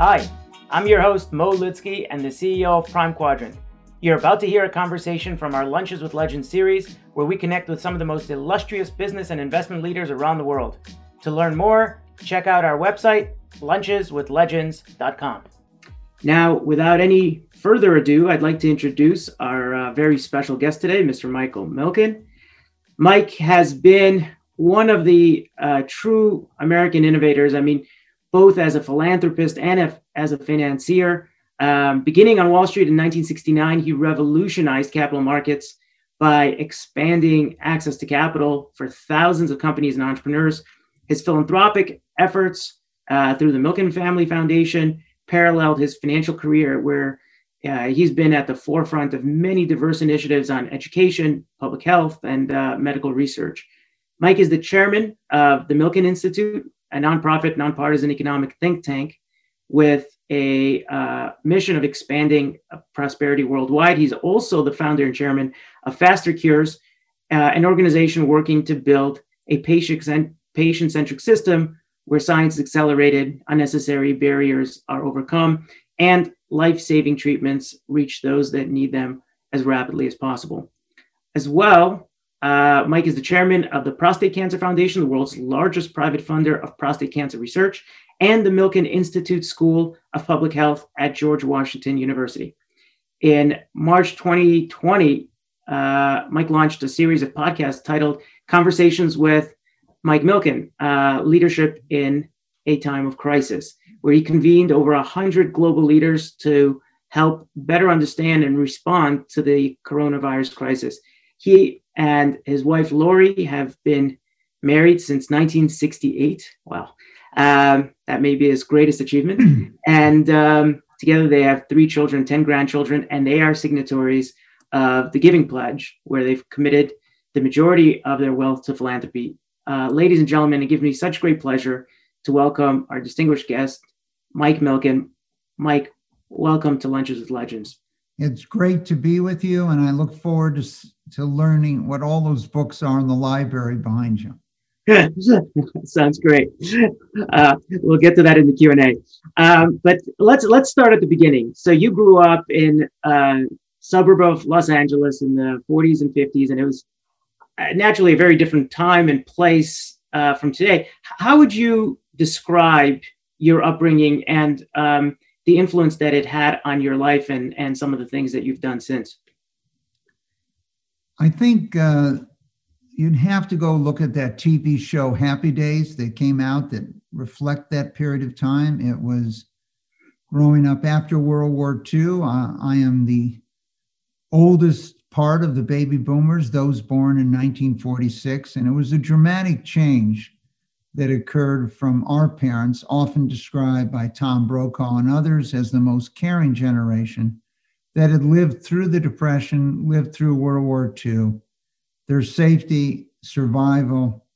Hi, I'm your host, Mo Lidsky, and the CEO of Prime Quadrant. You're about to hear a conversation from our Lunches with Legends series, where we connect with some of the most illustrious business and investment leaders around the world. To learn more, check out our website, luncheswithlegends.com. Now, without any further ado, I'd like to introduce our uh, very special guest today, Mr. Michael Milken. Mike has been one of the uh, true American innovators. I mean, both as a philanthropist and as a financier. Um, beginning on Wall Street in 1969, he revolutionized capital markets by expanding access to capital for thousands of companies and entrepreneurs. His philanthropic efforts uh, through the Milken Family Foundation paralleled his financial career, where uh, he's been at the forefront of many diverse initiatives on education, public health, and uh, medical research. Mike is the chairman of the Milken Institute, a nonprofit, nonpartisan economic think tank with a uh, mission of expanding uh, prosperity worldwide. He's also the founder and chairman of Faster Cures, uh, an organization working to build a patient centric system where science is accelerated, unnecessary barriers are overcome, and life saving treatments reach those that need them as rapidly as possible. As well, uh, Mike is the chairman of the Prostate Cancer Foundation, the world's largest private funder of prostate cancer research, and the Milken Institute School of Public Health at George Washington University. In March 2020, uh, Mike launched a series of podcasts titled Conversations with Mike Milken uh, Leadership in a Time of Crisis, where he convened over 100 global leaders to help better understand and respond to the coronavirus crisis. He and his wife Lori have been married since 1968. Wow, um, that may be his greatest achievement. and um, together they have three children, 10 grandchildren, and they are signatories of the Giving Pledge, where they've committed the majority of their wealth to philanthropy. Uh, ladies and gentlemen, it gives me such great pleasure to welcome our distinguished guest, Mike Milken. Mike, welcome to Lunches with Legends. It's great to be with you, and I look forward to, to learning what all those books are in the library behind you. Sounds great. Uh, we'll get to that in the Q and A. Um, but let's let's start at the beginning. So you grew up in a suburb of Los Angeles in the 40s and 50s, and it was uh, naturally a very different time and place uh, from today. How would you describe your upbringing and um, the influence that it had on your life and and some of the things that you've done since? I think uh, you'd have to go look at that tv show happy days that came out that reflect that period of time. It was growing up after world war ii i am the oldest part of the baby boomers those born in 1946 and it was a dramatic change that occurred from our parents, often described by Tom Brokaw and others as the most caring generation that had lived through the Depression, lived through World War II. Their safety, survival,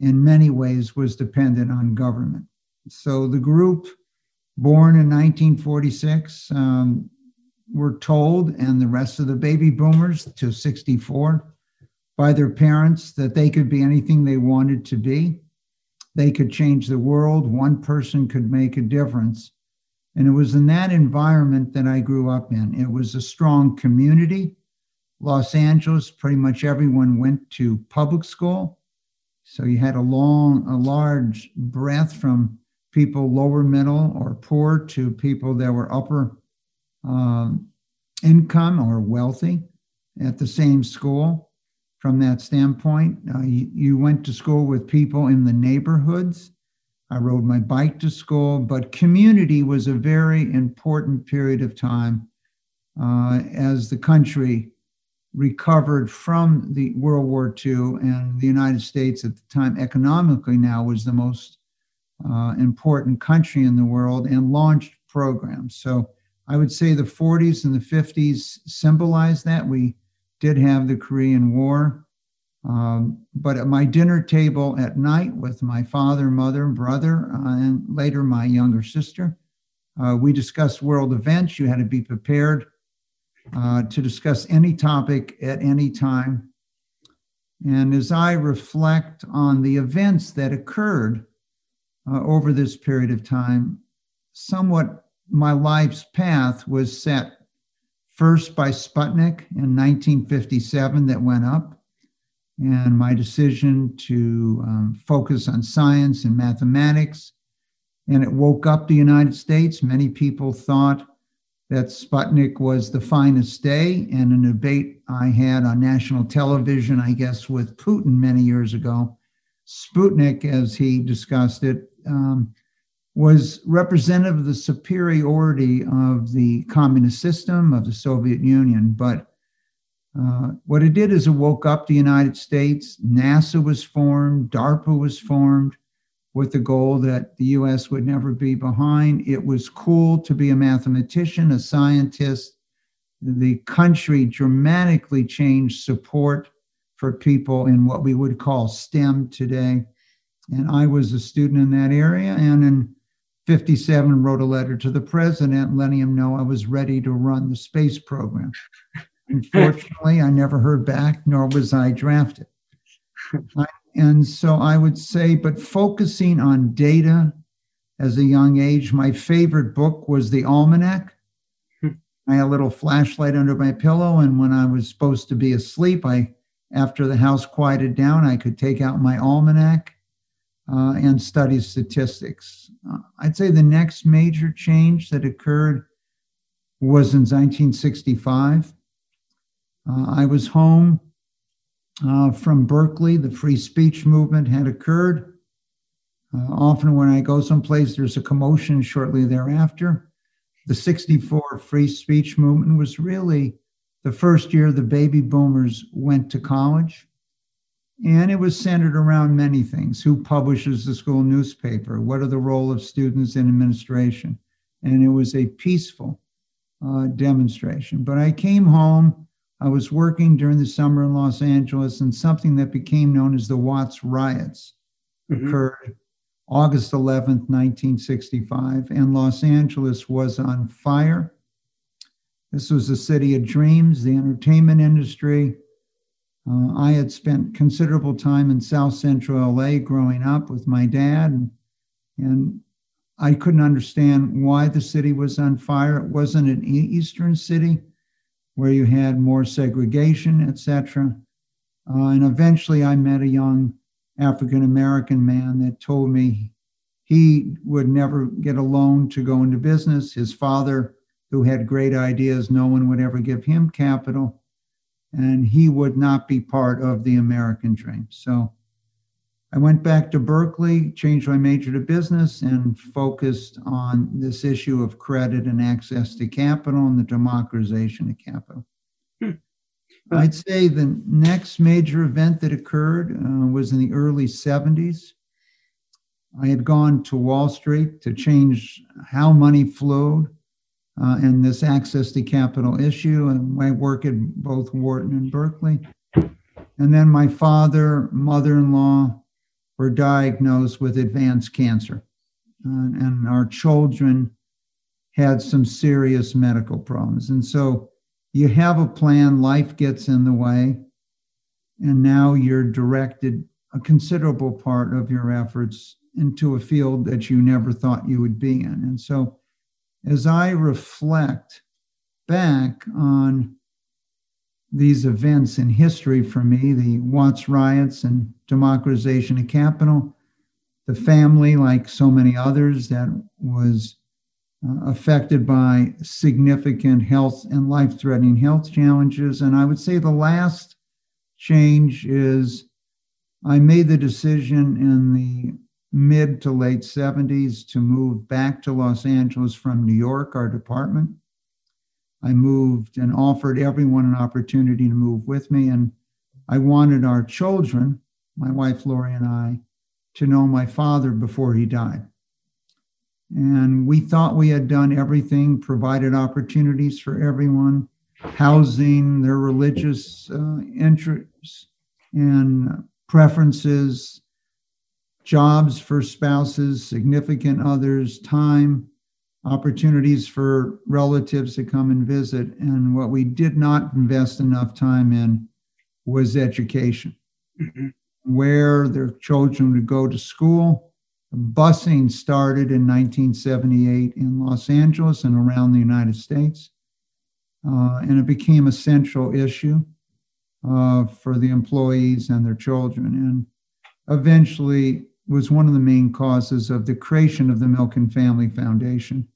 in many ways, was dependent on government. So the group born in 1946 um, were told, and the rest of the baby boomers to 64, by their parents that they could be anything they wanted to be they could change the world. One person could make a difference. And it was in that environment that I grew up in. It was a strong community. Los Angeles, pretty much everyone went to public school. So you had a long, a large breadth from people lower middle or poor to people that were upper um, income or wealthy at the same school from that standpoint. Uh, you, you, went to school with people in the neighborhoods. I rode my bike to school, but community was a very important period of time uh, as the country recovered from the World War II and the United States at the time economically now was the most uh, important country in the world and launched programs. So I would say the 40s and the 50s symbolize that. We did have the Korean War. Um, but at my dinner table at night with my father, mother, brother, uh, and later my younger sister, uh, we discussed world events. You had to be prepared uh, to discuss any topic at any time. And as I reflect on the events that occurred uh, over this period of time, somewhat my life's path was set first by Sputnik in 1957 that went up, and my decision to um, focus on science and mathematics. And it woke up the United States. Many people thought that Sputnik was the finest day. And a debate I had on national television, I guess, with Putin many years ago, Sputnik, as he discussed it, um, was representative of the superiority of the communist system of the Soviet Union. But uh, what it did is it woke up the United States. NASA was formed, DARPA was formed with the goal that the US would never be behind. It was cool to be a mathematician, a scientist. The country dramatically changed support for people in what we would call STEM today. And I was a student in that area. And in 57 wrote a letter to the president letting him know I was ready to run the space program. Unfortunately, I never heard back, nor was I drafted. and so I would say, but focusing on data as a young age, my favorite book was The Almanac. I had a little flashlight under my pillow, and when I was supposed to be asleep, I after the house quieted down, I could take out my almanac uh, and study statistics. Uh, I'd say the next major change that occurred was in 1965. Uh, I was home uh, from Berkeley. The free speech movement had occurred. Uh, often, when I go someplace, there's a commotion shortly thereafter. The 64 free speech movement was really the first year the baby boomers went to college. And it was centered around many things who publishes the school newspaper? What are the role of students in administration? And it was a peaceful uh, demonstration. But I came home. I was working during the summer in Los Angeles, and something that became known as the Watts riots mm-hmm. occurred August 11th, 1965, and Los Angeles was on fire. This was a city of dreams, the entertainment industry. Uh, I had spent considerable time in South Central LA growing up with my dad, and, and I couldn't understand why the city was on fire. It wasn't an eastern city where you had more segregation, etc. Uh, and eventually, I met a young African American man that told me he would never get a loan to go into business. His father who had great ideas. No one would ever give him capital, and he would not be part of the American dream. So I went back to Berkeley, changed my major to business, and focused on this issue of credit and access to capital and the democratization of capital. Hmm. I'd say the next major event that occurred uh, was in the early 70s. I had gone to Wall Street to change how money flowed uh, and this access to capital issue. And my work at both Wharton and Berkeley. And then my father, mother in law were diagnosed with advanced cancer. Uh, and our children had some serious medical problems. And so you have a plan, life gets in the way, and now you're directed a considerable part of your efforts into a field that you never thought you would be in. And so as I reflect back on these events in history for me the Watts riots and democratization of capital, the family, like so many others, that was uh, affected by significant health and life threatening health challenges. And I would say the last change is I made the decision in the mid to late 70s to move back to Los Angeles from New York, our department. I moved and offered everyone an opportunity to move with me. And I wanted our children, my wife Lori and I, to know my father before he died. And we thought we had done everything, provided opportunities for everyone, housing, their religious uh, interests and preferences, jobs for spouses, significant others, time, opportunities for relatives to come and visit. And what we did not invest enough time in was education, mm-hmm. where their children would go to school, Busing started in 1978 in Los Angeles and around the United States, uh, and it became a central issue uh, for the employees and their children, and eventually was one of the main causes of the creation of the Milken Family Foundation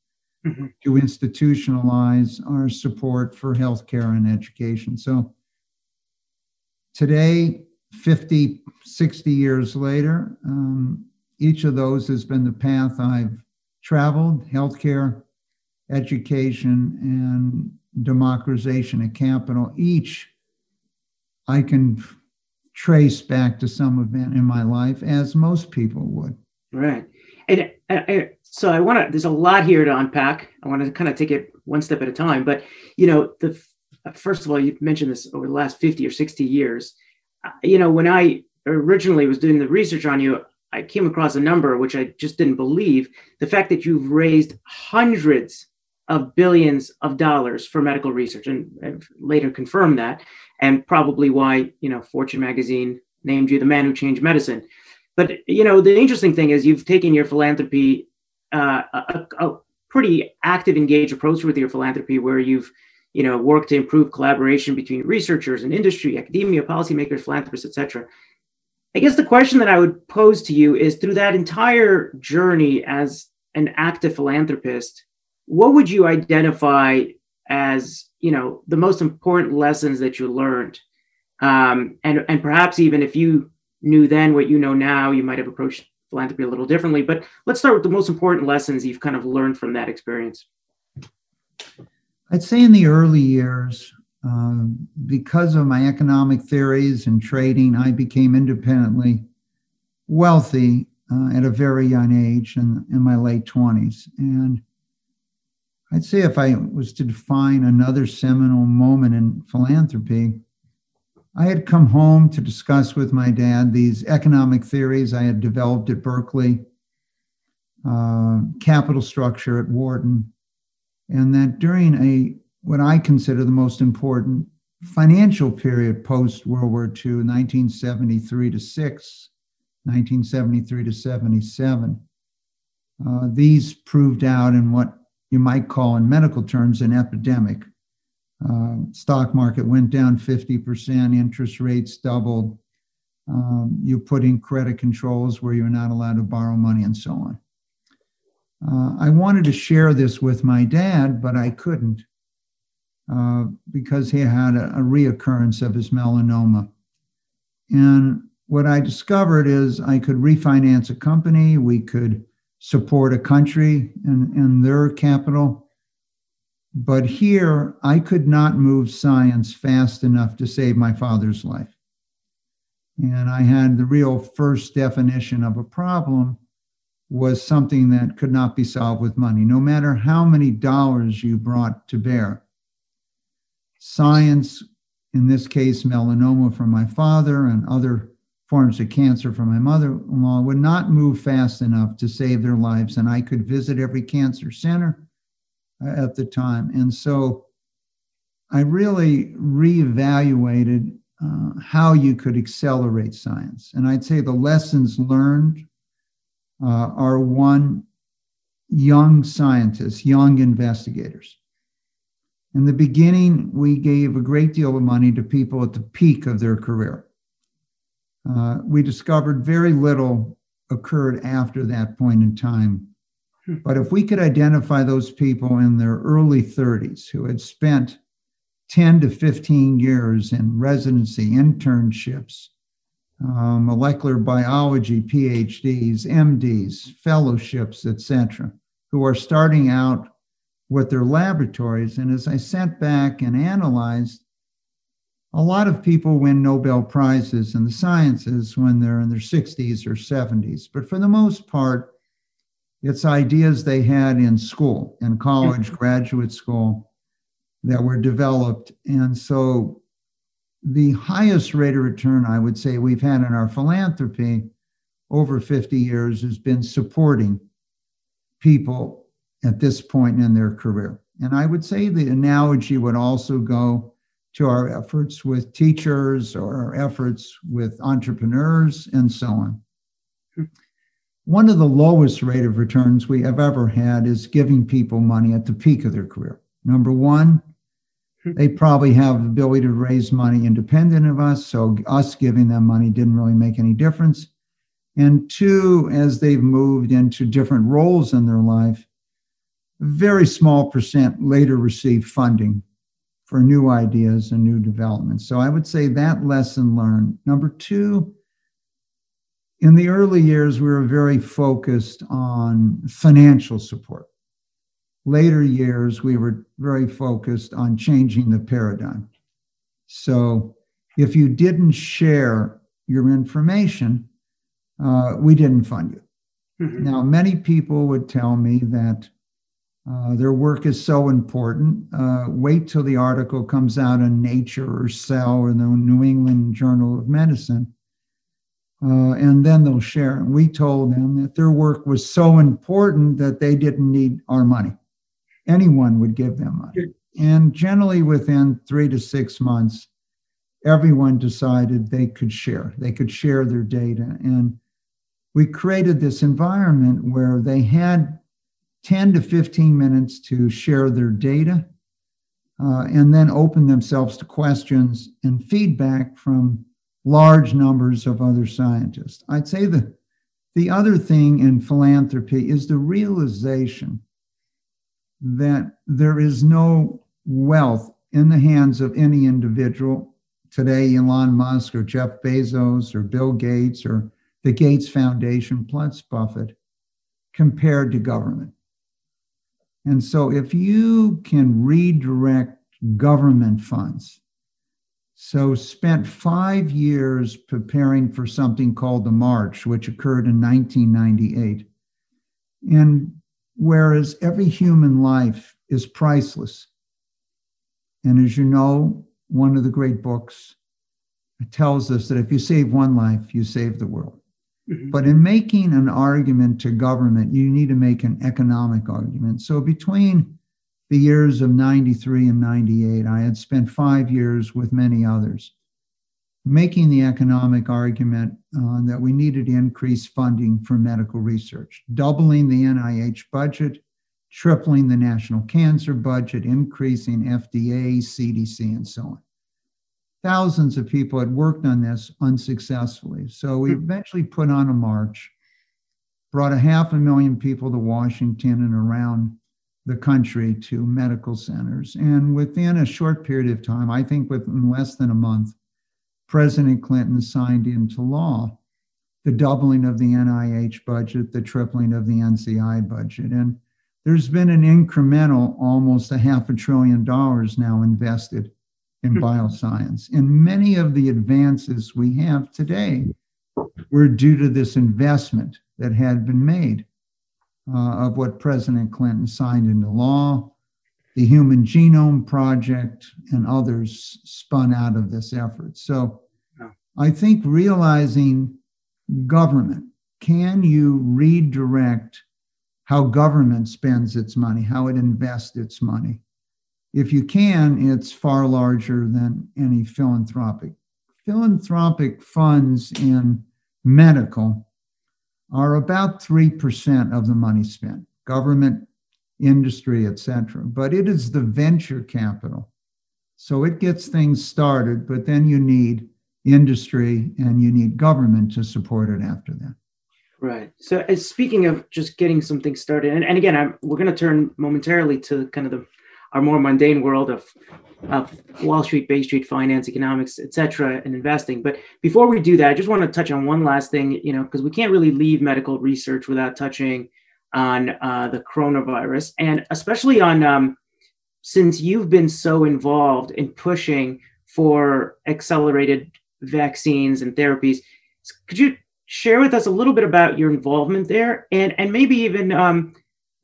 mm-hmm. to institutionalize our support for healthcare and education. So today, 50, 60 years later, um, each of those has been the path I've traveled healthcare, education, and democratization of capital. Each I can trace back to some event in my life, as most people would. Right. And uh, so I want to, there's a lot here to unpack. I want to kind of take it one step at a time. But, you know, the first of all, you mentioned this over the last 50 or 60 years. Uh, you know, when I originally was doing the research on you, I came across a number which I just didn't believe the fact that you've raised hundreds of billions of dollars for medical research and I've later confirmed that and probably why you know fortune magazine named you the man who changed medicine. But you know the interesting thing is you've taken your philanthropy uh, a, a, pretty active engaged approach with your philanthropy where you've you know worked to improve collaboration between researchers and industry academia policymakers philanthropists etc i guess the question that i would pose to you is through that entire journey as an active philanthropist what would you identify as you know the most important lessons that you learned. Um, and and perhaps even if you knew then what you know now you might have approached philanthropy a little differently but let's start with the most important lessons you've kind of learned from that experience. I'd say in the early years um, because of my economic theories and trading i became independently wealthy uh, at a very young age in, in my late 20s and I'd say if I was to define another seminal moment in philanthropy, I had come home to discuss with my dad these economic theories I had developed at Berkeley, uh, capital structure at Wharton, and that during a what I consider the most important financial period post World War II, 1973 to 6, 1973 to 77, uh, these proved out in what you might call in medical terms an epidemic. Uh, stock market went down 50%, interest rates doubled. Um, you put in credit controls where you're not allowed to borrow money and so on. Uh, I wanted to share this with my dad, but I couldn't uh, because he had a, a reoccurrence of his melanoma. And what I discovered is I could refinance a company, we could support a country and, and their capital. But here, I could not move science fast enough to save my father's life. And I had the real first definition of a problem was something that could not be solved with money, no matter how many dollars you brought to bear. Science, in this case, melanoma from my father and other forms of cancer from my mother in law would not move fast enough to save their lives. And I could visit every cancer center uh, at the time. And so I really reevaluated uh, how you could accelerate science. And I'd say the lessons learned uh, are one, young scientists, young investigators. In the beginning, we gave a great deal of money to people at the peak of their career uh, we discovered very little occurred after that point in time. Hmm. But if we could identify those people in their early 30s who had spent 10 to 15 years in residency, internships, uh, molecular biology PhDs, MDs, fellowships, etc., who are starting out with their laboratories. And as I sat back and analyzed, a lot of people win Nobel Prizes in the sciences when they're in their 60s or 70s, but for the most part, it's ideas they had in school, in college, mm-hmm. graduate school, that were developed. And so the highest rate of return I would say we've had in our philanthropy over 50 years has been supporting people at this point in their career. And I would say the analogy would also go to our efforts with teachers or our efforts with entrepreneurs and so on. one of the lowest rate of returns we have ever had is giving people money at the peak of their career. Number one, they probably have the ability to raise money independent of us, so us giving them money didn't really make any difference. And two, as they've moved into different roles in their life, very small percent later receive funding for new ideas and new developments. So I would say that lesson learned. Number two, in the early years, we were very focused on financial support. Later years, we were very focused on changing the paradigm. So if you didn't share your information, uh, we didn't fund you. Mm-hmm. Now, many people would tell me that uh, their work is so important. Uh, wait till the article comes out in Nature or Cell or the New England Journal of Medicine, uh, and then they'll share. And we told them that their work was so important that they didn't need our money. Anyone would give them money. And generally, within three to six months, everyone decided they could share. They could share their data. And we created this environment where they had 10 to 15 minutes to share their data uh, and then open themselves to questions and feedback from large numbers of other scientists. I'd say the, the other thing in philanthropy is the realization that there is no wealth in the hands of any individual today, Elon Musk or Jeff Bezos or Bill Gates or the Gates Foundation plus Buffett compared to government. And so if you can redirect government funds, so spent five years preparing for something called the March, which occurred in 1998. And whereas every human life is priceless, and as you know, one of the great books tells us that if you save one life, you save the world. Mm-hmm. But in making an argument to government, you need to make an economic argument. So between the years of 93 and 98, I had spent five years with many others making the economic argument uh, that we needed to increase funding for medical research, doubling the NIH budget, tripling the national cancer budget, increasing FDA, CDC, and so on thousands of people had worked on this unsuccessfully. So we hmm. eventually put on a march, brought a half a million people to Washington and around the country to medical centers. And within a short period of time, I think within less than a month, President Clinton signed into law the doubling of the NIH budget, the tripling of the NCI budget. And there's been an incremental almost a half a trillion dollars now invested in bioscience. And many of the advances we have today were due to this investment that had been made uh, of what President Clinton signed into law, the Human Genome Project, and others spun out of this effort. So I think realizing government, can you redirect how government spends its money, how it invests its money? If you can, it's far larger than any philanthropic. Philanthropic funds in medical are about 3% of the money spent, government, industry, etc. But it is the venture capital. So it gets things started, but then you need industry and you need government to support it after that. Right. So, as speaking of just getting something started, and, and again, I'm, we're going to turn momentarily to kind of the our more mundane world of, of Wall Street, Bay Street finance, economics, etc., and investing. But before we do that, I just want to touch on one last thing, you know, because we can't really leave medical research without touching on uh, the coronavirus, and especially on um, since you've been so involved in pushing for accelerated vaccines and therapies. Could you share with us a little bit about your involvement there, and and maybe even um,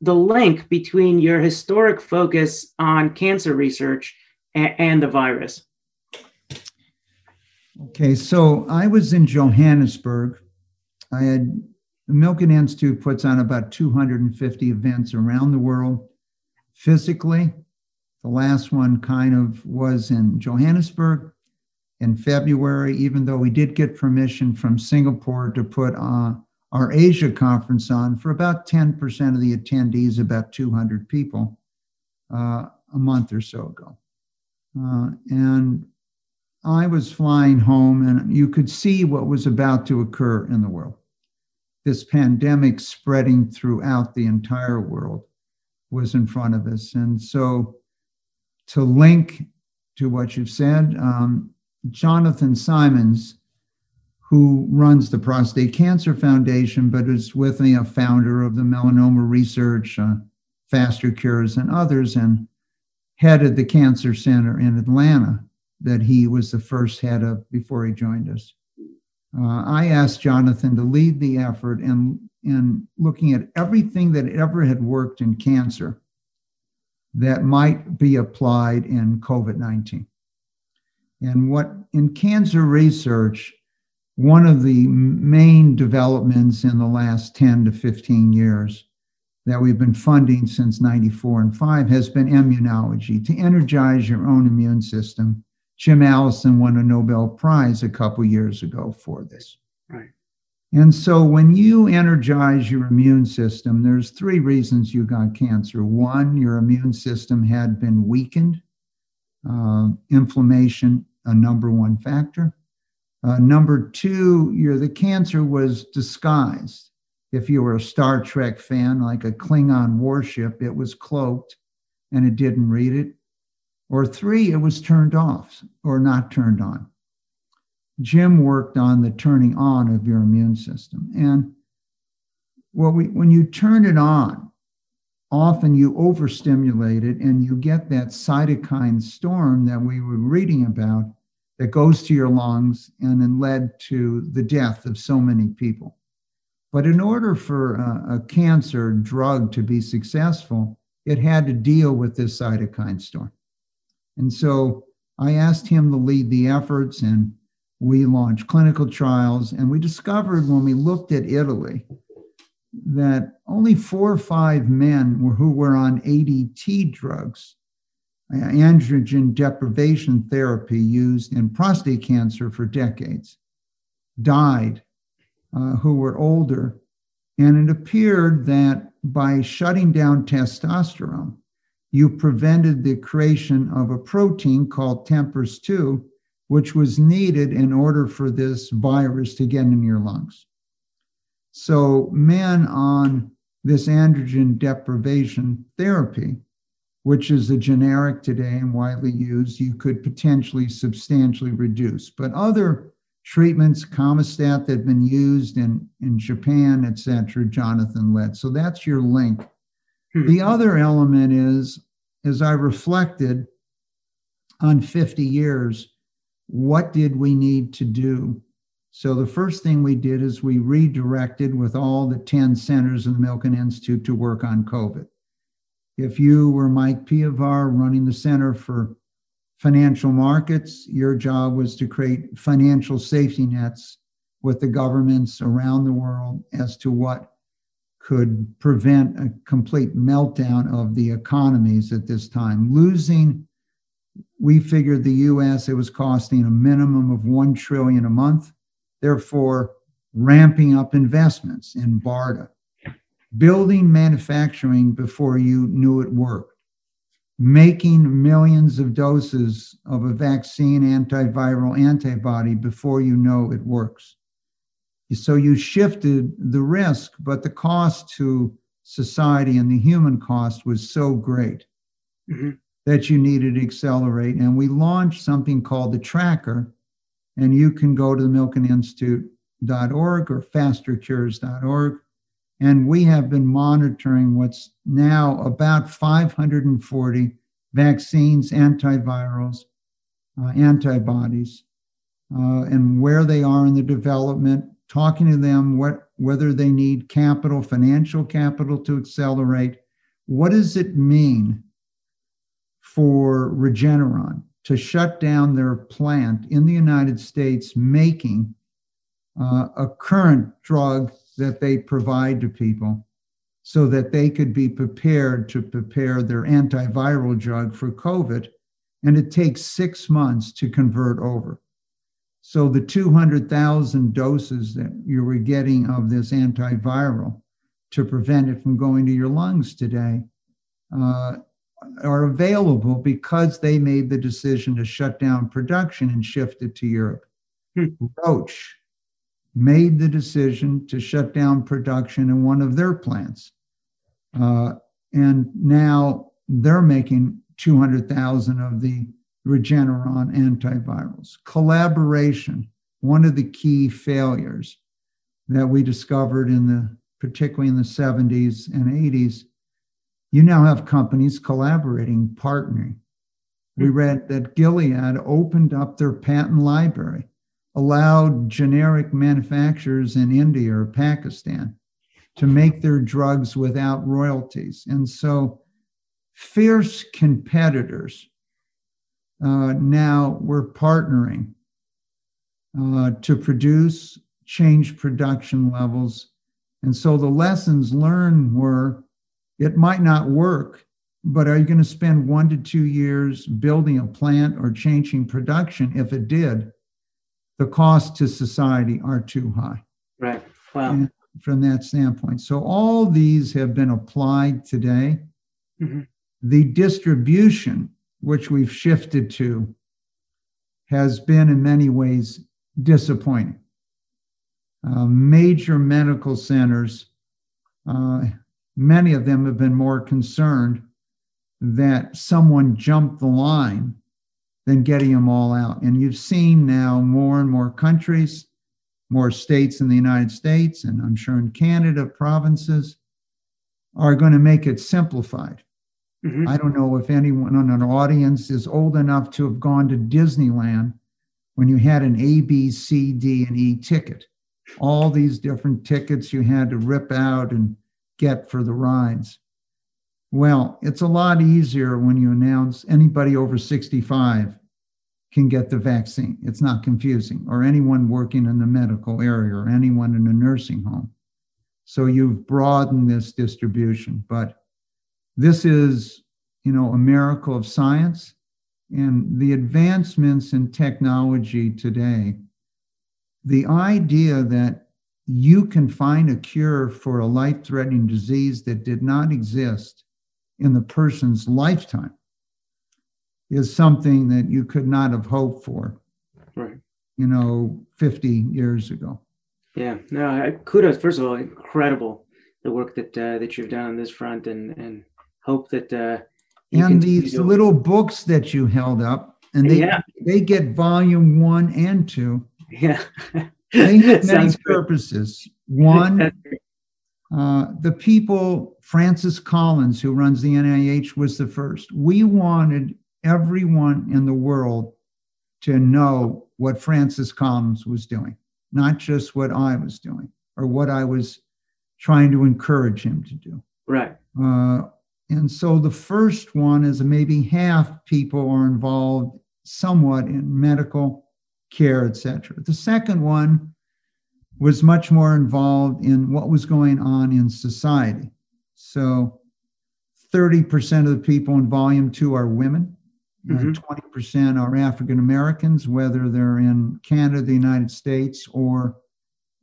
the link between your historic focus on cancer research and, and the virus. Okay, so I was in Johannesburg. I had the Milken Institute puts on about 250 events around the world physically. The last one kind of was in Johannesburg in February, even though we did get permission from Singapore to put uh, our Asia conference on for about 10% of the attendees, about 200 people, uh, a month or so ago. Uh, and I was flying home, and you could see what was about to occur in the world. This pandemic spreading throughout the entire world was in front of us. And so, to link to what you've said, um, Jonathan Simons, who runs the Prostate Cancer Foundation, but is with me a founder of the Melanoma Research, uh, Faster Cures, and others, and headed the Cancer Center in Atlanta that he was the first head of before he joined us. Uh, I asked Jonathan to lead the effort in, in looking at everything that ever had worked in cancer that might be applied in COVID 19. And what in cancer research, one of the main developments in the last 10 to 15 years that we've been funding since 94 and 5 has been immunology to energize your own immune system Jim Allison won a Nobel Prize a couple years ago for this. Right. And so when you energize your immune system, there's three reasons you got cancer. One, your immune system had been weakened, uh, inflammation, a number one factor. Uh, number two, the cancer was disguised. If you were a Star Trek fan, like a Klingon warship, it was cloaked and it didn't read it. Or three, it was turned off or not turned on. Jim worked on the turning on of your immune system. And well, we, when you turn it on, often you overstimulate it and you get that cytokine storm that we were reading about that goes to your lungs and then led to the death of so many people. But in order for a, a cancer drug to be successful, it had to deal with this cytokine storm. And so I asked him to lead the efforts, and we launched clinical trials. And we discovered when we looked at Italy that only four or five men were, who were on ADT drugs, androgen deprivation therapy used in prostate cancer for decades, died, uh, who were older. And it appeared that by shutting down testosterone, you prevented the creation of a protein called TMPRSS2, which was needed in order for this virus to get in your lungs. So, men on this androgen deprivation therapy, which is a generic today and widely used, you could potentially substantially reduce. But other treatments, camostat, that have been used in, in Japan, et cetera, Jonathan led. So that's your link Hmm. The other element is, as I reflected on 50 years, what did we need to do? So the first thing we did is we redirected with all the 10 centers in the Milken Institute to work on COVID. If you were Mike Piwowar running the Center for Financial Markets, your job was to create financial safety nets with the governments around the world as to what could prevent a complete meltdown of the economies at this time. Losing, we figured the US, it was costing a minimum of 1 trillion a month. Therefore, ramping up investments in BARDA, building manufacturing before you knew it worked, making millions of doses of a vaccine antiviral antibody before you know it works so you shifted the risk, but the cost to society and the human cost was so great mm-hmm. that you needed to accelerate. And we launched something called the Tracker. And you can go to the milkeninstitute.org or fastercures.org. And we have been monitoring what's now about 540 vaccines, antivirals, uh, antibodies, uh, and where they are in the development, talking to them what whether they need capital, financial capital to accelerate. What does it mean for Regeneron to shut down their plant in the United States making uh, a current drug that they provide to people so that they could be prepared to prepare their antiviral drug for COVID? And it takes six months to convert over. So the 200,000 doses that you were getting of this antiviral to prevent it from going to your lungs today uh, are available because they made the decision to shut down production and shift it to Europe. Hmm. Roche made the decision to shut down production in one of their plants. Uh, and now they're making 200,000 of the Regeneron antivirals. Collaboration, one of the key failures that we discovered in the, particularly in the 70s and 80s. You now have companies collaborating, partnering. We hmm. read that Gilead opened up their patent library, allowed generic manufacturers in India or Pakistan to make their drugs without royalties. And so fierce competitors uh, now we're partnering uh, to produce change production levels. And so the lessons learned were it might not work, but are you going to spend one to two years building a plant or changing production? If it did, the costs to society are too high. Right. Wow. And from that standpoint. So all these have been applied today. Mm-hmm. The distribution, which we've shifted to, has been in many ways disappointing. Uh, major medical centers, uh, many of them have been more concerned that someone jumped the line than getting them all out. And you've seen now more and more countries more states in the United States, and I'm sure in Canada, provinces are going to make it simplified. Mm-hmm. I don't know if anyone on an audience is old enough to have gone to Disneyland when you had an A, B, C, D, and E ticket. All these different tickets you had to rip out and get for the rides. Well, it's a lot easier when you announce anybody over 65 can get the vaccine. It's not confusing, or anyone working in the medical area or anyone in a nursing home. So you've broadened this distribution, but this is, you know, a miracle of science and the advancements in technology today. The idea that you can find a cure for a life threatening disease that did not exist in the person's lifetime is something that you could not have hoped for, right? You know, 50 years ago. Yeah, no, I, kudos. First of all, incredible the work that uh, that you've done on this front, and and hope that. Uh, and these little books that you held up, and they yeah. they get volume one and two. Yeah, they have many purposes. One, uh, the people, Francis Collins, who runs the NIH, was the first. We wanted everyone in the world to know what Francis Collins was doing, not just what I was doing or what I was trying to encourage him to do. Right. Uh, and so the first one is maybe half people are involved somewhat in medical care, etc. The second one was much more involved in what was going on in society. So 30% of the people in volume two are women. Mm-hmm. 20% are African Americans, whether they're in Canada, the United States, or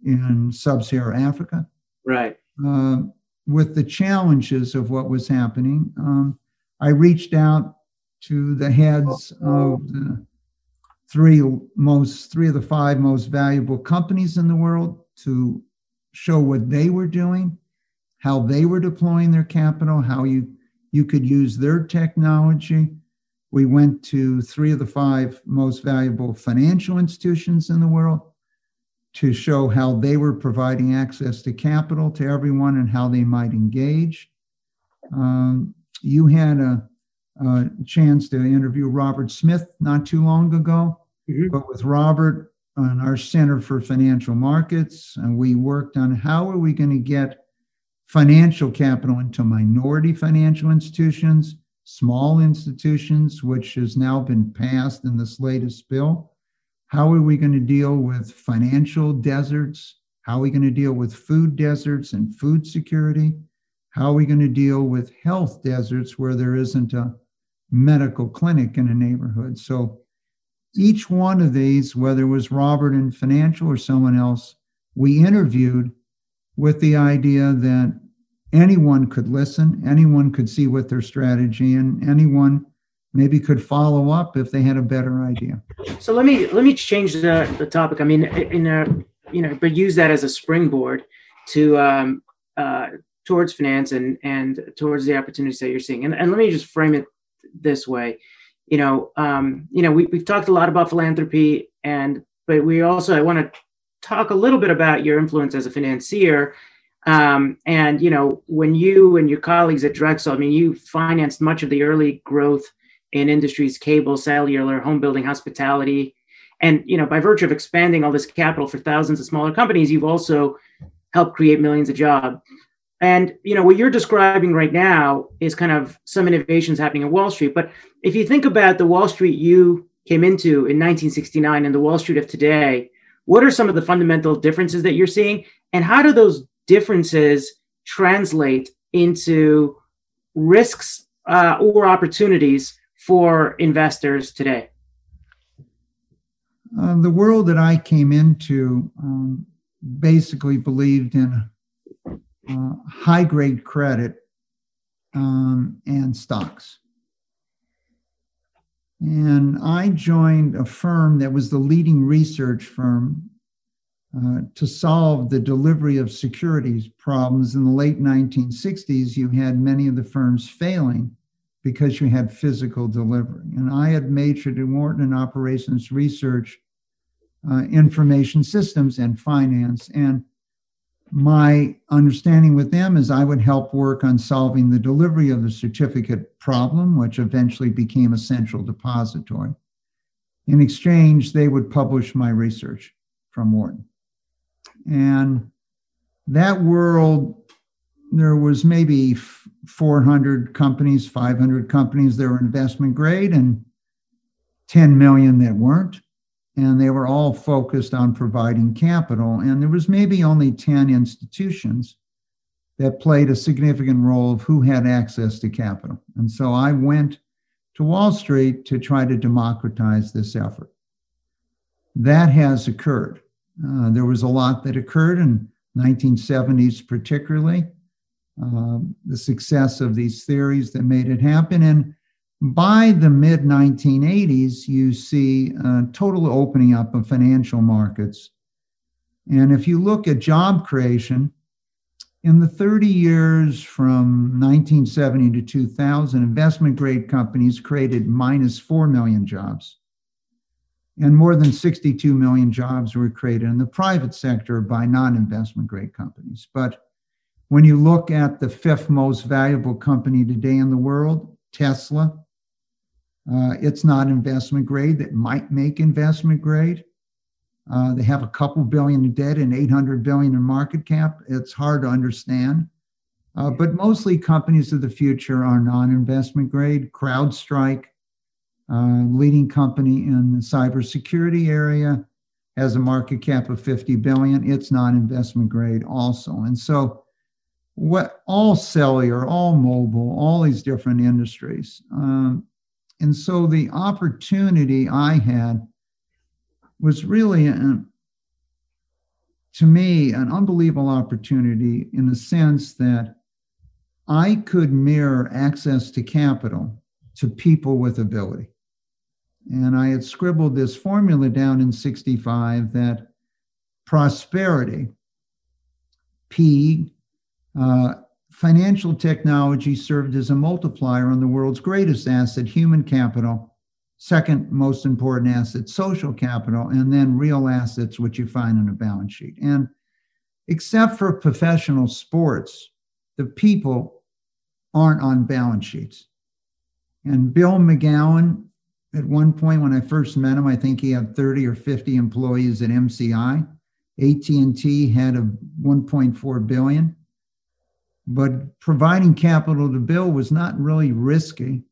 in sub Saharan Africa. Right. Uh, with the challenges of what was happening, um, I reached out to the heads of the three most, three of the five most valuable companies in the world to show what they were doing, how they were deploying their capital, how you you could use their technology we went to three of the five most valuable financial institutions in the world to show how they were providing access to capital to everyone and how they might engage. Um, you had a, a, chance to interview Robert Smith not too long ago, mm-hmm. but with Robert on our Center for Financial Markets, and we worked on how are we going to get financial capital into minority financial institutions small institutions, which has now been passed in this latest bill. How are we going to deal with financial deserts? How are we going to deal with food deserts and food security? How are we going to deal with health deserts where there isn't a medical clinic in a neighborhood? So each one of these, whether it was Robert in financial or someone else, we interviewed with the idea that anyone could listen, anyone could see what their strategy, and anyone maybe could follow up if they had a better idea. So let me let me change the, the topic. I mean, in a you know, but use that as a springboard to um, uh, towards finance and and towards the opportunities that you're seeing. And, and let me just frame it this way. You know, um, you know, we, we've talked a lot about philanthropy, and but we also I want to talk a little bit about your influence as a financier. Um, and you know, when you and your colleagues at Drexel, I mean, you financed much of the early growth in industries, cable, cellular, home building, hospitality, and you know, by virtue of expanding all this capital for thousands of smaller companies, you've also helped create millions of jobs. And you know what you're describing right now is kind of some innovations happening in Wall Street. But if you think about the Wall Street you came into in 1969 and the Wall Street of today, what are some of the fundamental differences that you're seeing, and how do those differences translate into risks uh, or opportunities for investors today? Uh, the world that I came into um, basically believed in uh, high grade credit um, and stocks. And I joined a firm that was the leading research firm uh, to solve the delivery of securities problems in the late 1960s. You had many of the firms failing because you had physical delivery. And I had majored in Wharton in operations research, uh, information systems, and finance. And my understanding with them is I would help work on solving the delivery of the certificate problem, which eventually became a central depository. In exchange, they would publish my research from Wharton. And that world, there was maybe 400 companies, 500 companies that were investment grade, and 10 million that weren't and they were all focused on providing capital. And there was maybe only 10 institutions that played a significant role of who had access to capital. And so I went to Wall Street to try to democratize this effort. That has occurred. Uh, there was a lot that occurred in 1970s, particularly uh, the success of these theories that made it happen. And by the mid 1980s, you see a total opening up of financial markets. And if you look at job creation, in the 30 years from 1970 to 2000, investment grade companies created minus 4 million jobs. And more than 62 million jobs were created in the private sector by non investment grade companies. But when you look at the fifth most valuable company today in the world, Tesla, uh, it's not investment grade that might make investment grade. Uh, they have a couple billion in debt and 800 billion in market cap. It's hard to understand. Uh, but mostly companies of the future are non-investment grade. CrowdStrike, uh, leading company in the cybersecurity area, has a market cap of 50 billion. It's non-investment grade also. And so what all cellular, all mobile, all these different industries, um, and so the opportunity I had was really, an, to me, an unbelievable opportunity in the sense that I could mirror access to capital to people with ability. And I had scribbled this formula down in 65 that prosperity, P, uh, financial technology served as a multiplier on the world's greatest asset, human capital, second most important asset, social capital, and then real assets, which you find in a balance sheet. And except for professional sports, the people aren't on balance sheets. And Bill McGowan, at one point when I first met him, I think he had 30 or 50 employees at MCI. AT&T had a 1.4 billion but providing capital to Bill was not really risky.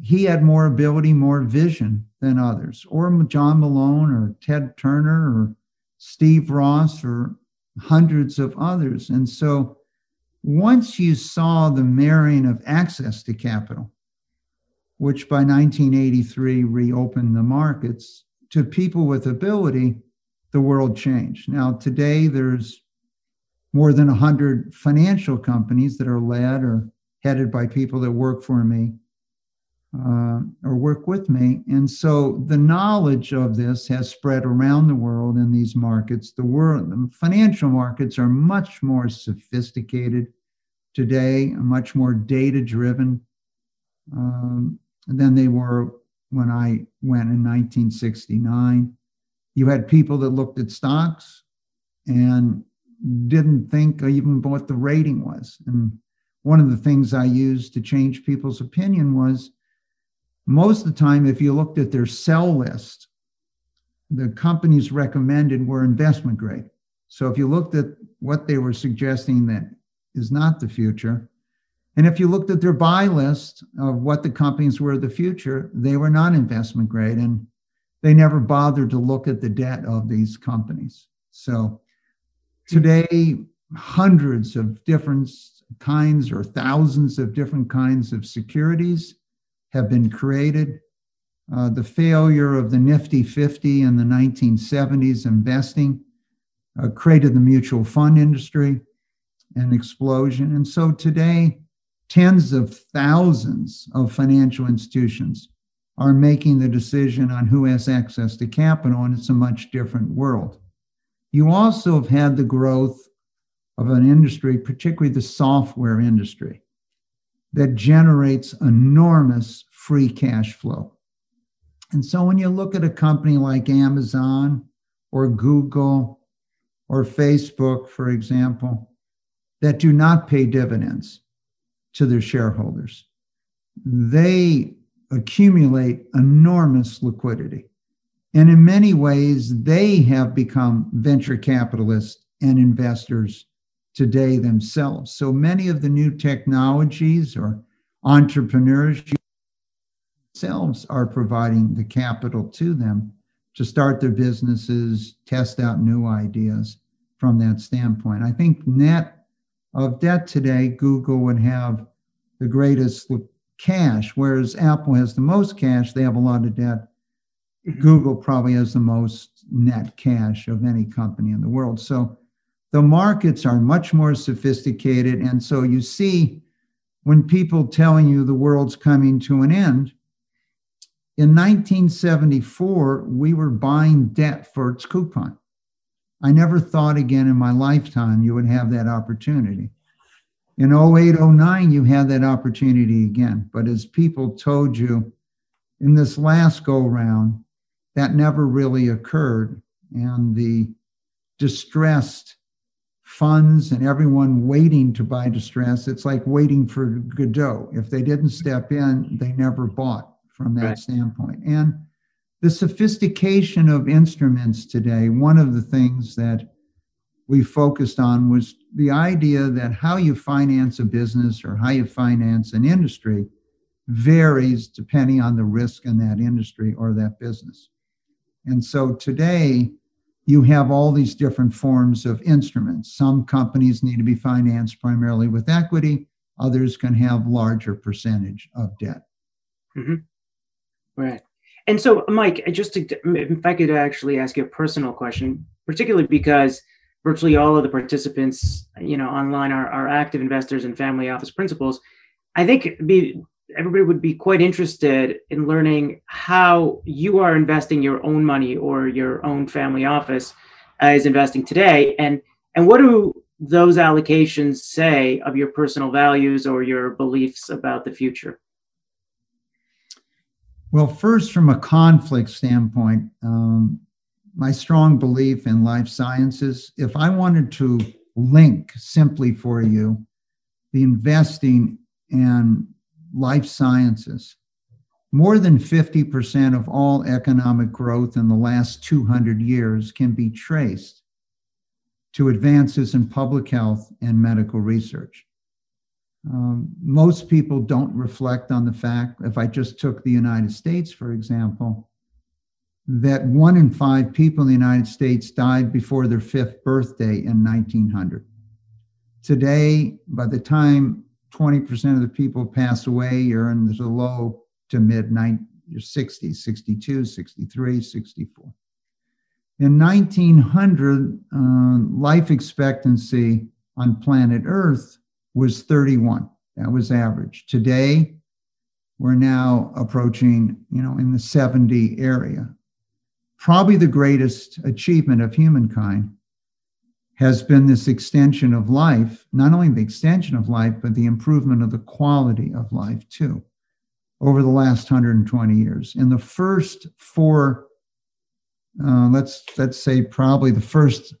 He had more ability, more vision than others, or John Malone, or Ted Turner, or Steve Ross, or hundreds of others. And so once you saw the marrying of access to capital which by 1983 reopened the markets to people with ability, the world changed. Now, today there's more than 100 financial companies that are led or headed by people that work for me uh, or work with me. And so the knowledge of this has spread around the world in these markets. The world, the financial markets are much more sophisticated today, much more data driven um, than they were when I went in 1969. You had people that looked at stocks and didn't think even what the rating was. And one of the things I used to change people's opinion was most of the time, if you looked at their sell list, the companies recommended were investment grade. So if you looked at what they were suggesting that is not the future, and if you looked at their buy list of what the companies were the future, they were not investment grade and they never bothered to look at the debt of these companies. So today, hundreds of different kinds or thousands of different kinds of securities have been created. Uh, the failure of the Nifty 50 in the 1970s investing uh, created the mutual fund industry, an explosion. And so today, tens of thousands of financial institutions are making the decision on who has access to capital, and it's a much different world. You also have had the growth of an industry, particularly the software industry, that generates enormous free cash flow. And so when you look at a company like Amazon or Google or Facebook, for example, that do not pay dividends to their shareholders, they accumulate enormous liquidity. And in many ways, they have become venture capitalists and investors today themselves. So many of the new technologies or entrepreneurs themselves are providing the capital to them to start their businesses, test out new ideas from that standpoint. I think net of debt today, Google would have the greatest cash, whereas Apple has the most cash, they have a lot of debt. Mm-hmm. Google probably has the most net cash of any company in the world. So the markets are much more sophisticated. And so you see, when people telling you the world's coming to an end, in 1974, we were buying debt for its coupon. I never thought again in my lifetime you would have that opportunity. In 08, 09, you had that opportunity again. But as people told you in this last go round, that never really occurred. And the distressed funds and everyone waiting to buy distress, it's like waiting for Godot. If they didn't step in, they never bought from that right. standpoint. And the sophistication of instruments today, one of the things that we focused on was the idea that how you finance a business or how you finance an industry varies depending on the risk in that industry or that business. And so today, you have all these different forms of instruments. Some companies need to be financed primarily with equity, others can have larger percentage of debt. Mm-hmm. Right. And so, Mike, just to, if I could actually ask you a personal question, particularly because virtually all of the participants, you know, online are, are active investors and family office principals. I think be everybody would be quite interested in learning how you are investing your own money or your own family office is investing today, and and what do those allocations say of your personal values or your beliefs about the future? Well, first, from a conflict standpoint, um, my strong belief in life sciences, if I wanted to link simply for you the investing in life sciences, more than 50% of all economic growth in the last 200 years can be traced to advances in public health and medical research. Um, most people don't reflect on the fact, if I just took the United States, for example, that one in five people in the United States died before their fifth birthday in 1900. Today, by the time 20% of the people pass away, you're in the low to mid 60s, 62, 63, 64. In 1900, uh, life expectancy on planet Earth was 31. That was average. Today, we're now approaching, you know, in the 70 area. Probably the greatest achievement of humankind has been this extension of life, not only the extension of life, but the improvement of the quality of life too, over the last 120 years. In the first four, uh, let's let's say probably the first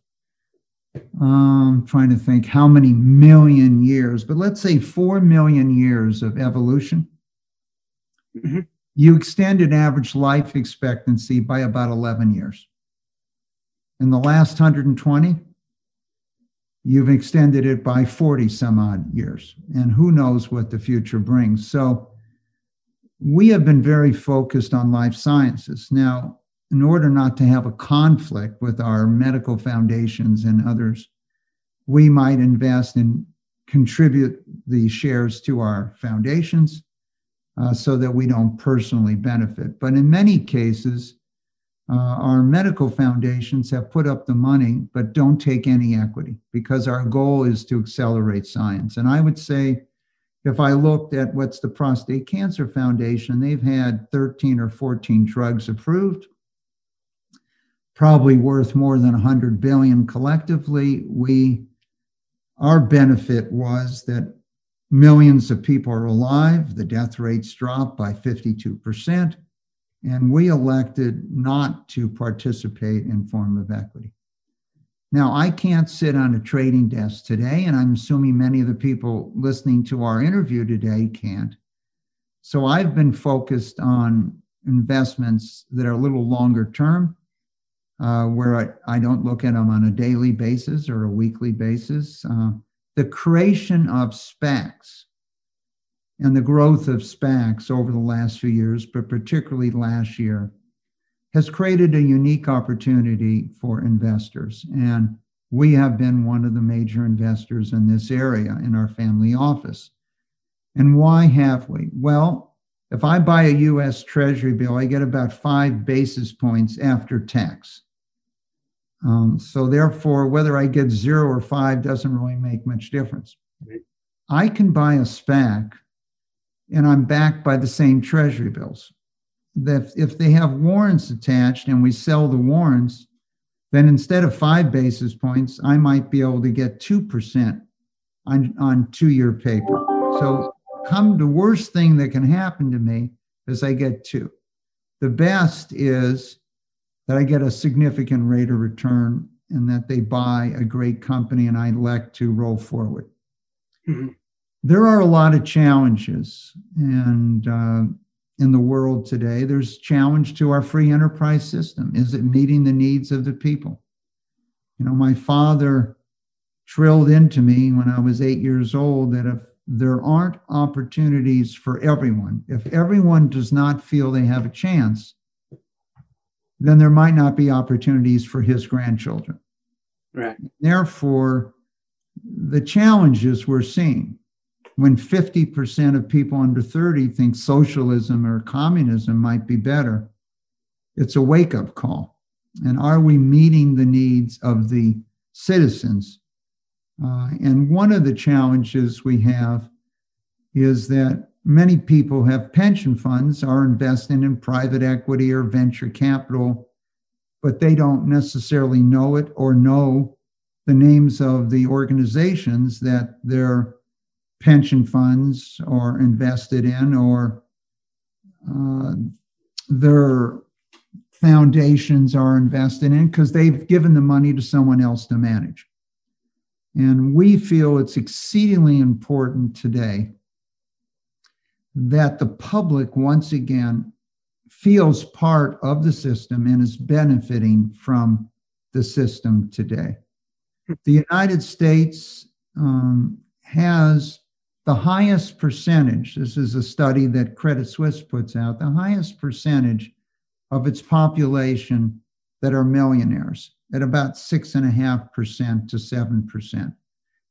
um, trying to think how many million years, but let's say four million years of evolution. Mm-hmm. You extended average life expectancy by about 11 years. In the last 120, you've extended it by 40 some odd years. And who knows what the future brings. So we have been very focused on life sciences. Now, in order not to have a conflict with our medical foundations and others, we might invest and contribute the shares to our foundations uh, so that we don't personally benefit. But in many cases, uh, our medical foundations have put up the money but don't take any equity because our goal is to accelerate science. And I would say, if I looked at what's the Prostate Cancer Foundation, they've had 13 or 14 drugs approved probably worth more than 100 billion collectively. We, our benefit was that millions of people are alive, the death rates dropped by 52%, and we elected not to participate in form of equity. Now, I can't sit on a trading desk today, and I'm assuming many of the people listening to our interview today can't. So I've been focused on investments that are a little longer term uh, where I, I, don't look at them on a daily basis or a weekly basis. Uh, the creation of SPACs and the growth of SPACs over the last few years, but particularly last year, has created a unique opportunity for investors. And we have been one of the major investors in this area in our family office. And why have we? Well, if I buy a US Treasury bill, I get about five basis points after tax. Um, so therefore, whether I get zero or five doesn't really make much difference. I can buy a SPAC and I'm backed by the same treasury bills. That if they have warrants attached and we sell the warrants, then instead of five basis points, I might be able to get 2% on, on two year paper. So come the worst thing that can happen to me is I get two. The best is that I get a significant rate of return and that they buy a great company and I elect to roll forward. Mm-hmm. There are a lot of challenges and uh, in the world today. There's challenge to our free enterprise system. Is it meeting the needs of the people? You know, my father trilled into me when I was eight years old that if there aren't opportunities for everyone, if everyone does not feel they have a chance, then there might not be opportunities for his grandchildren. Right. Therefore, the challenges we're seeing when 50% of people under 30 think socialism or communism might be better, it's a wake up call. And are we meeting the needs of the citizens? Uh, and one of the challenges we have is that many people have pension funds, are investing in private equity or venture capital, but they don't necessarily know it or know the names of the organizations that their pension funds are invested in or uh, their foundations are invested in because they've given the money to someone else to manage. And we feel it's exceedingly important today that the public once again feels part of the system and is benefiting from the system today. The United States um, has the highest percentage, this is a study that Credit Suisse puts out, the highest percentage of its population that are millionaires at about 6.5% to 7%.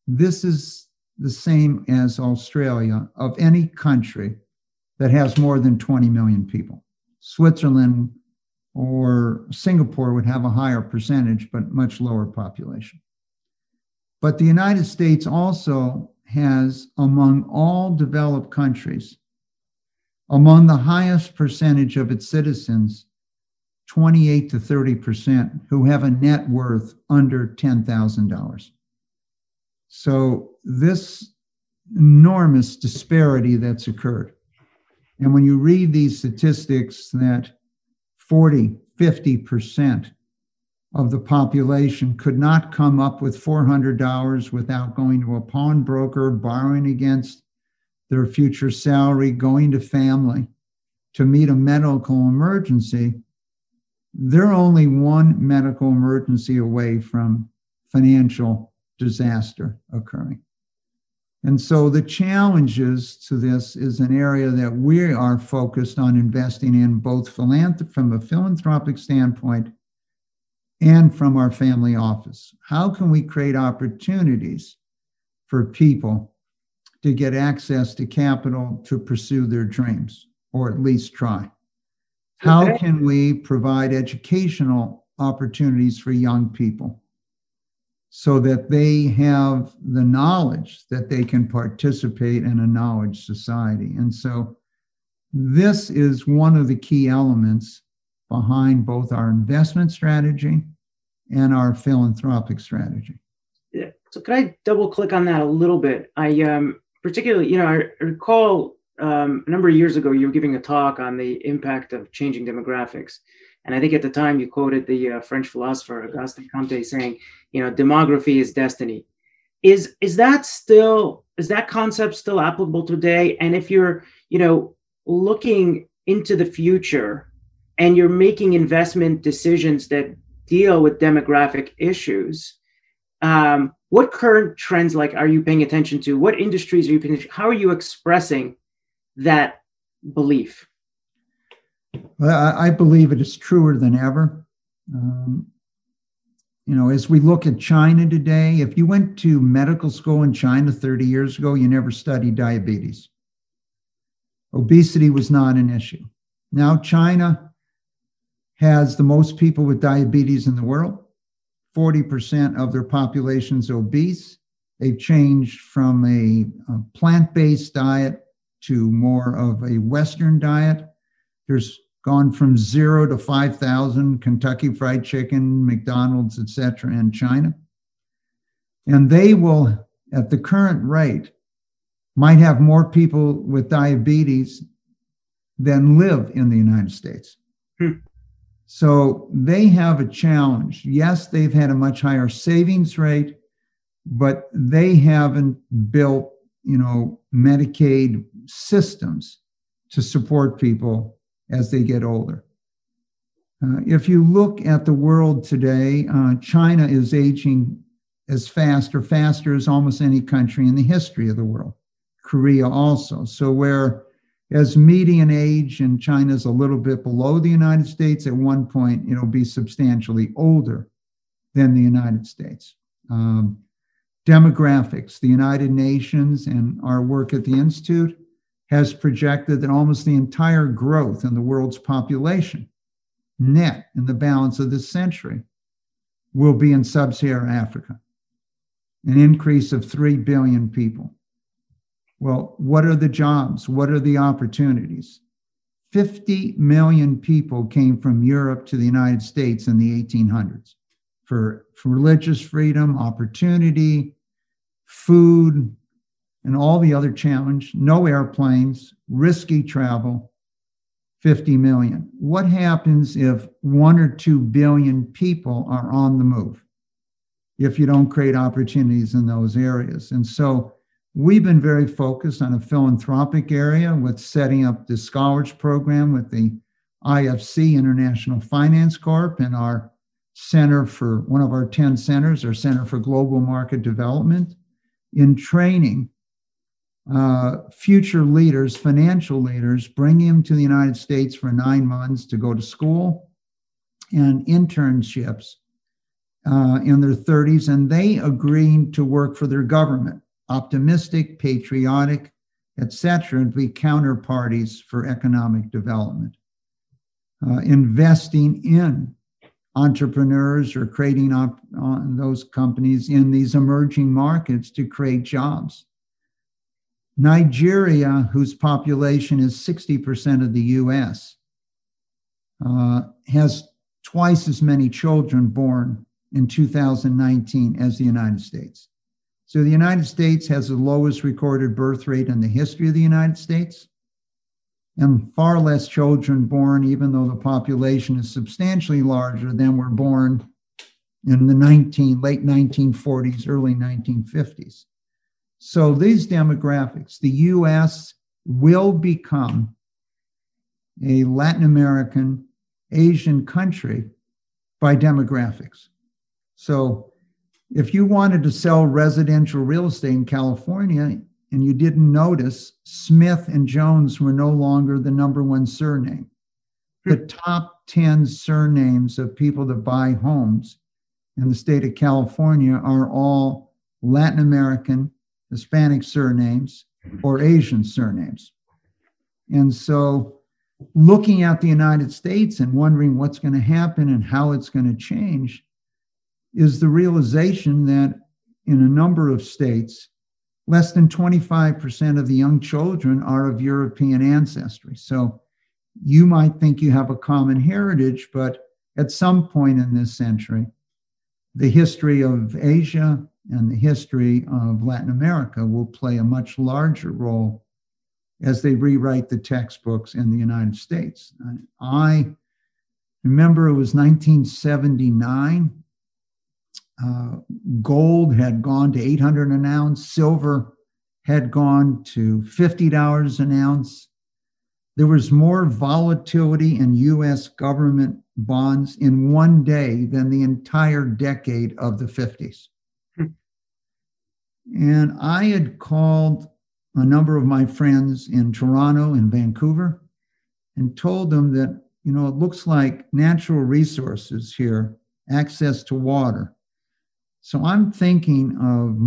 This is the same as Australia of any country that has more than 20 million people. Switzerland or Singapore would have a higher percentage, but much lower population. But the United States also has, among all developed countries, among the highest percentage of its citizens, 28 to 30% who have a net worth under $10,000. So, this enormous disparity that's occurred. And when you read these statistics that 40, 50% of the population could not come up with $400 without going to a pawnbroker, borrowing against their future salary, going to family to meet a medical emergency, they're only one medical emergency away from financial disaster occurring. And so the challenges to this is an area that we are focused on investing in both from a philanthropic standpoint and from our family office. How can we create opportunities for people to get access to capital to pursue their dreams, or at least try? How can we provide educational opportunities for young people? so that they have the knowledge that they can participate in a knowledge society. And so this is one of the key elements behind both our investment strategy and our philanthropic strategy. Yeah. So could I double click on that a little bit? I um, particularly, you know, I recall um, a number of years ago you were giving a talk on the impact of changing demographics. And I think at the time you quoted the uh, French philosopher Auguste Comte saying, you know, demography is destiny. Is is that still is that concept still applicable today? And if you're, you know, looking into the future and you're making investment decisions that deal with demographic issues, um, what current trends like are you paying attention to? What industries are you paying? How are you expressing that belief? Well, I believe it is truer than ever. Um, you know, as we look at China today, if you went to medical school in China 30 years ago, you never studied diabetes. Obesity was not an issue. Now, China has the most people with diabetes in the world. 40% of their population is obese. They've changed from a, a plant based diet to more of a Western diet. There's gone from zero to 5,000 Kentucky Fried Chicken, McDonald's, etc., in China. And they will, at the current rate, might have more people with diabetes than live in the United States. Hmm. So they have a challenge. Yes, they've had a much higher savings rate, but they haven't built, you know, Medicaid systems to support people as they get older. Uh, if you look at the world today, uh, China is aging as fast or faster as almost any country in the history of the world. Korea also. So where as median age in China is a little bit below the United States, at one point it'll be substantially older than the United States. Um, demographics, the United Nations and our work at the Institute has projected that almost the entire growth in the world's population, net in the balance of this century, will be in sub Saharan Africa, an increase of 3 billion people. Well, what are the jobs? What are the opportunities? 50 million people came from Europe to the United States in the 1800s for, for religious freedom, opportunity, food, and all the other challenge no airplanes, risky travel, 50 million. What happens if one or two billion people are on the move if you don't create opportunities in those areas? And so we've been very focused on a philanthropic area with setting up the scholars program with the IFC International Finance Corp and our center for one of our 10 centers, our Center for Global Market Development, in training uh, future leaders, financial leaders, bring them to the United States for nine months to go to school and internships uh, in their 30s, and they agreed to work for their government. Optimistic, patriotic, etc., and be counterparties for economic development. Uh, investing in entrepreneurs or creating op- those companies in these emerging markets to create jobs. Nigeria, whose population is 60% of the US, uh, has twice as many children born in 2019 as the United States. So the United States has the lowest recorded birth rate in the history of the United States and far less children born, even though the population is substantially larger than were born in the 19, late 1940s, early 1950s. So these demographics, the US will become a Latin American, Asian country by demographics. So if you wanted to sell residential real estate in California, and you didn't notice, Smith and Jones were no longer the number one surname. The top 10 surnames of people that buy homes in the state of California are all Latin American, Hispanic surnames, or Asian surnames. And so, looking at the United States and wondering what's going to happen and how it's going to change is the realization that in a number of states, less than 25% of the young children are of European ancestry. So you might think you have a common heritage, but at some point in this century, the history of Asia and the history of Latin America will play a much larger role as they rewrite the textbooks in the United States. I remember it was 1979 uh, gold had gone to 800 an ounce, silver had gone to $50 an ounce. There was more volatility in US government bonds in one day than the entire decade of the 50s. Hmm. And I had called a number of my friends in Toronto and Vancouver and told them that, you know, it looks like natural resources here, access to water, so I'm thinking of,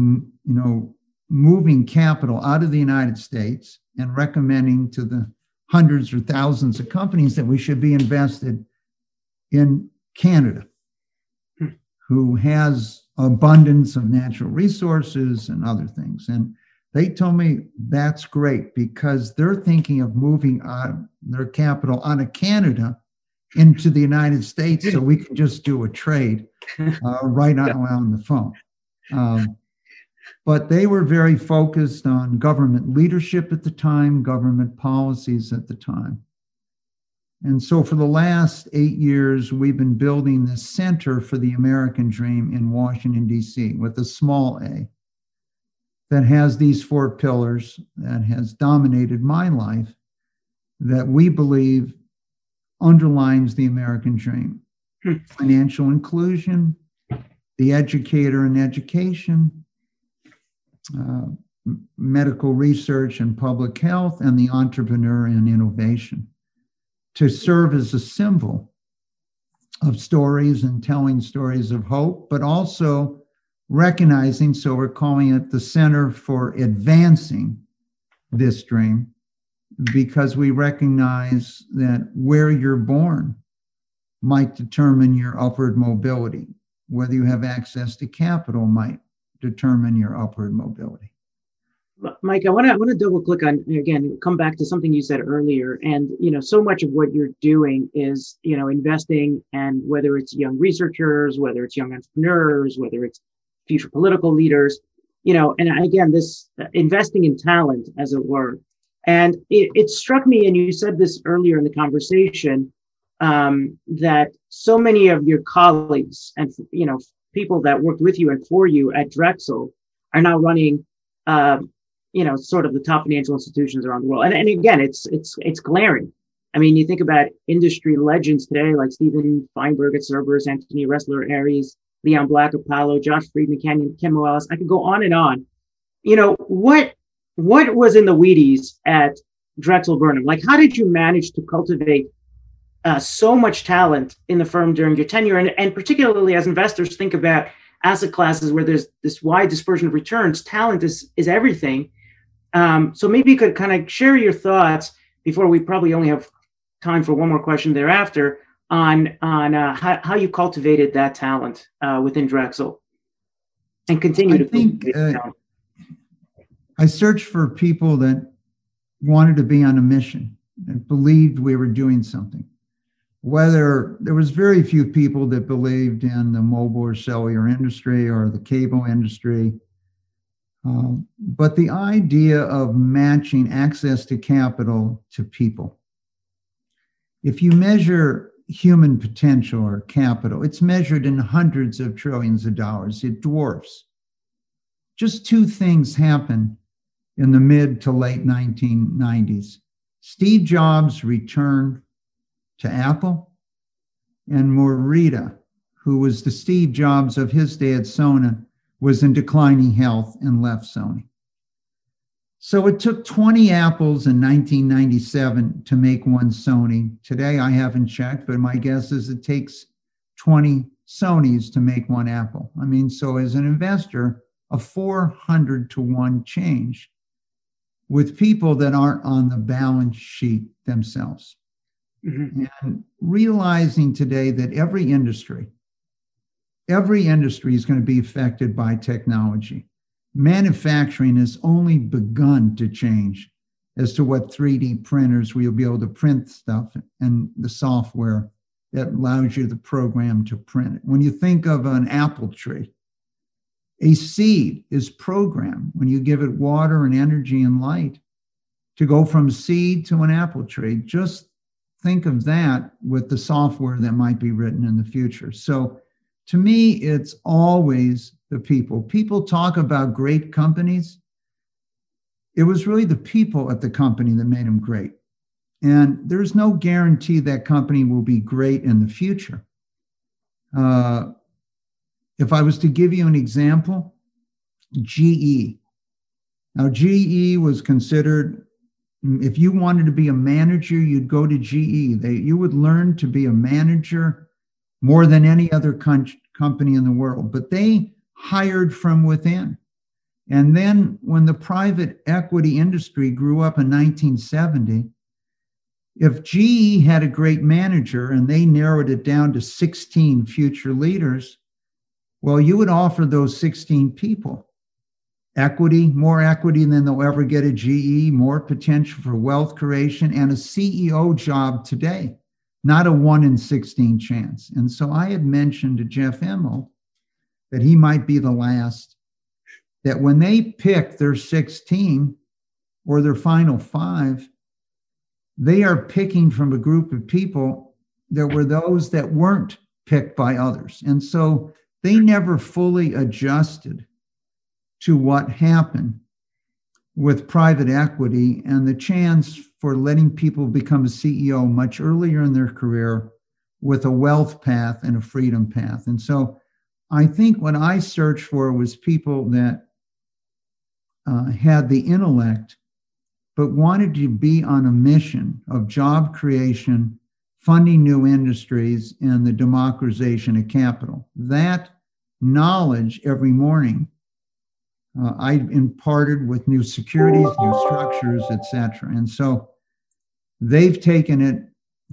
you know, moving capital out of the United States and recommending to the hundreds or thousands of companies that we should be invested in Canada, hmm. who has abundance of natural resources and other things. And they told me that's great because they're thinking of moving their capital out of Canada into the United States so we can just do a trade uh, right on, on the phone. Um, but they were very focused on government leadership at the time, government policies at the time. And so for the last eight years, we've been building this Center for the American Dream in Washington, D.C., with a small a that has these four pillars that has dominated my life that we believe underlines the American dream hmm. financial inclusion, the educator and education, uh, medical research and public health, and the entrepreneur and innovation to serve as a symbol of stories and telling stories of hope, but also recognizing, so we're calling it the Center for Advancing this Dream, because we recognize that where you're born might determine your upward mobility. Whether you have access to capital might determine your upward mobility. Mike, I want to want to double click on again, come back to something you said earlier, and you know, so much of what you're doing is you know investing, and whether it's young researchers, whether it's young entrepreneurs, whether it's future political leaders, you know, and again, this uh, investing in talent, as it were, and it, it struck me, and you said this earlier in the conversation, um, that so many of your colleagues and you know people that worked with you and for you at Drexel are now running, uh, you know, sort of the top financial institutions around the world. And, and again, it's it's it's glaring. I mean, you think about industry legends today like Stephen Feinberg at Cerberus, Anthony Ressler, Ares, Leon Black, Apollo, Josh Friedman, Ken, Ken Moelis. I could go on and on. You know, what what was in the Wheaties at Drexel Burnham? Like, how did you manage to cultivate uh, so much talent in the firm during your tenure? And, and particularly as investors think about asset classes where there's this wide dispersion of returns, talent is, is everything. Um, so maybe you could kind of share your thoughts before we probably only have time for one more question thereafter on on uh, how, how you cultivated that talent uh, within Drexel and continue I to think uh, I searched for people that wanted to be on a mission and believed we were doing something. Whether there was very few people that believed in the mobile or cellular industry or the cable industry. Um, but the idea of matching access to capital to people. If you measure human potential or capital, it's measured in hundreds of trillions of dollars. It dwarfs. Just two things happen in the mid to late 1990s. Steve Jobs returned to Apple, and Morita, who was the Steve Jobs of his day at Sony, was in declining health and left Sony. So it took 20 apples in 1997 to make one Sony. Today I haven't checked, but my guess is it takes 20 Sonys to make one Apple. I mean, so as an investor, a 400 to 1 change with people that aren't on the balance sheet themselves. Mm-hmm. And realizing today that every industry, every industry is going to be affected by technology. Manufacturing has only begun to change as to what 3D printers will be able to print stuff and the software that allows you the program to print it. When you think of an apple tree, a seed is programmed when you give it water and energy and light to go from seed to an apple tree. Just think of that with the software that might be written in the future. So to me, it's always the people. People talk about great companies. It was really the people at the company that made them great. And there's no guarantee that company will be great in the future. Uh, if I was to give you an example, GE. Now, GE was considered, if you wanted to be a manager, you'd go to GE. They, you would learn to be a manager more than any other con- company in the world, but they hired from within. And then when the private equity industry grew up in 1970, if GE had a great manager and they narrowed it down to 16 future leaders, well, you would offer those 16 people equity, more equity than they'll ever get at GE, more potential for wealth creation, and a CEO job today, not a one in 16 chance. And so I had mentioned to Jeff Immelt that he might be the last, that when they pick their 16 or their final five, they are picking from a group of people that were those that weren't picked by others. And so they never fully adjusted to what happened with private equity and the chance for letting people become a CEO much earlier in their career with a wealth path and a freedom path. And so I think what I searched for was people that uh, had the intellect, but wanted to be on a mission of job creation, funding new industries, and the democratization of capital. That knowledge every morning. Uh, I imparted with new securities, new structures, etc. And so they've taken it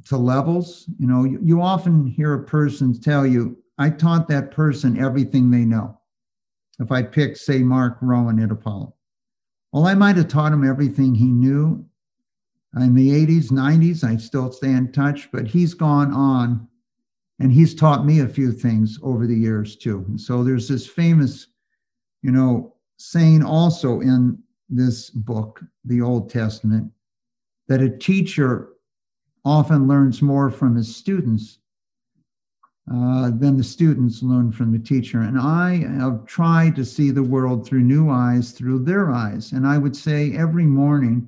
to levels. You know, you, you often hear a person tell you, I taught that person everything they know. If I pick, say, Mark Rowan at Apollo, well, I might have taught him everything he knew in the 80s, 90s. I still stay in touch, but he's gone on and he's taught me a few things over the years too. And so there's this famous, you know, saying also in this book, the Old Testament, that a teacher often learns more from his students uh, than the students learn from the teacher. And I have tried to see the world through new eyes, through their eyes. And I would say every morning,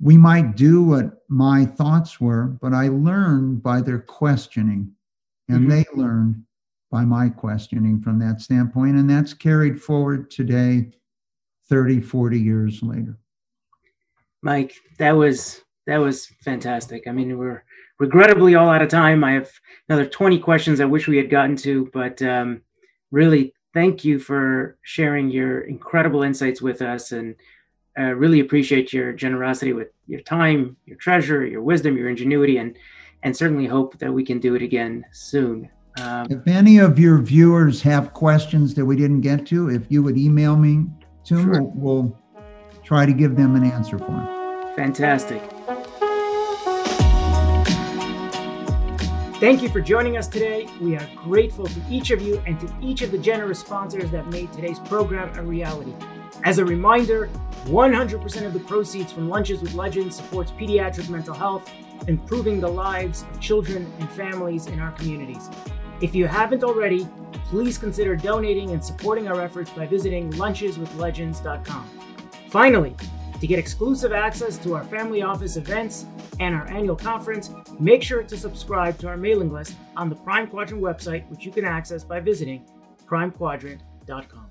we might do what my thoughts were, but I learn by their questioning. And mm-hmm. they learned by my questioning from that standpoint. And that's carried forward today, 30, 40 years later. Mike, that was that was fantastic. I mean, we're regrettably all out of time. I have another 20 questions I wish we had gotten to, but um, really thank you for sharing your incredible insights with us. And I really appreciate your generosity with your time, your treasure, your wisdom, your ingenuity, and and certainly hope that we can do it again soon. Um, if any of your viewers have questions that we didn't get to, if you would email me to sure. we'll try to give them an answer for them. Fantastic. Thank you for joining us today. We are grateful to each of you and to each of the generous sponsors that made today's program a reality. As a reminder, 100% of the proceeds from Lunches with Legends supports pediatric mental health, improving the lives of children and families in our communities. If you haven't already, please consider donating and supporting our efforts by visiting luncheswithlegends.com. Finally, to get exclusive access to our family office events and our annual conference, make sure to subscribe to our mailing list on the Prime Quadrant website, which you can access by visiting primequadrant.com.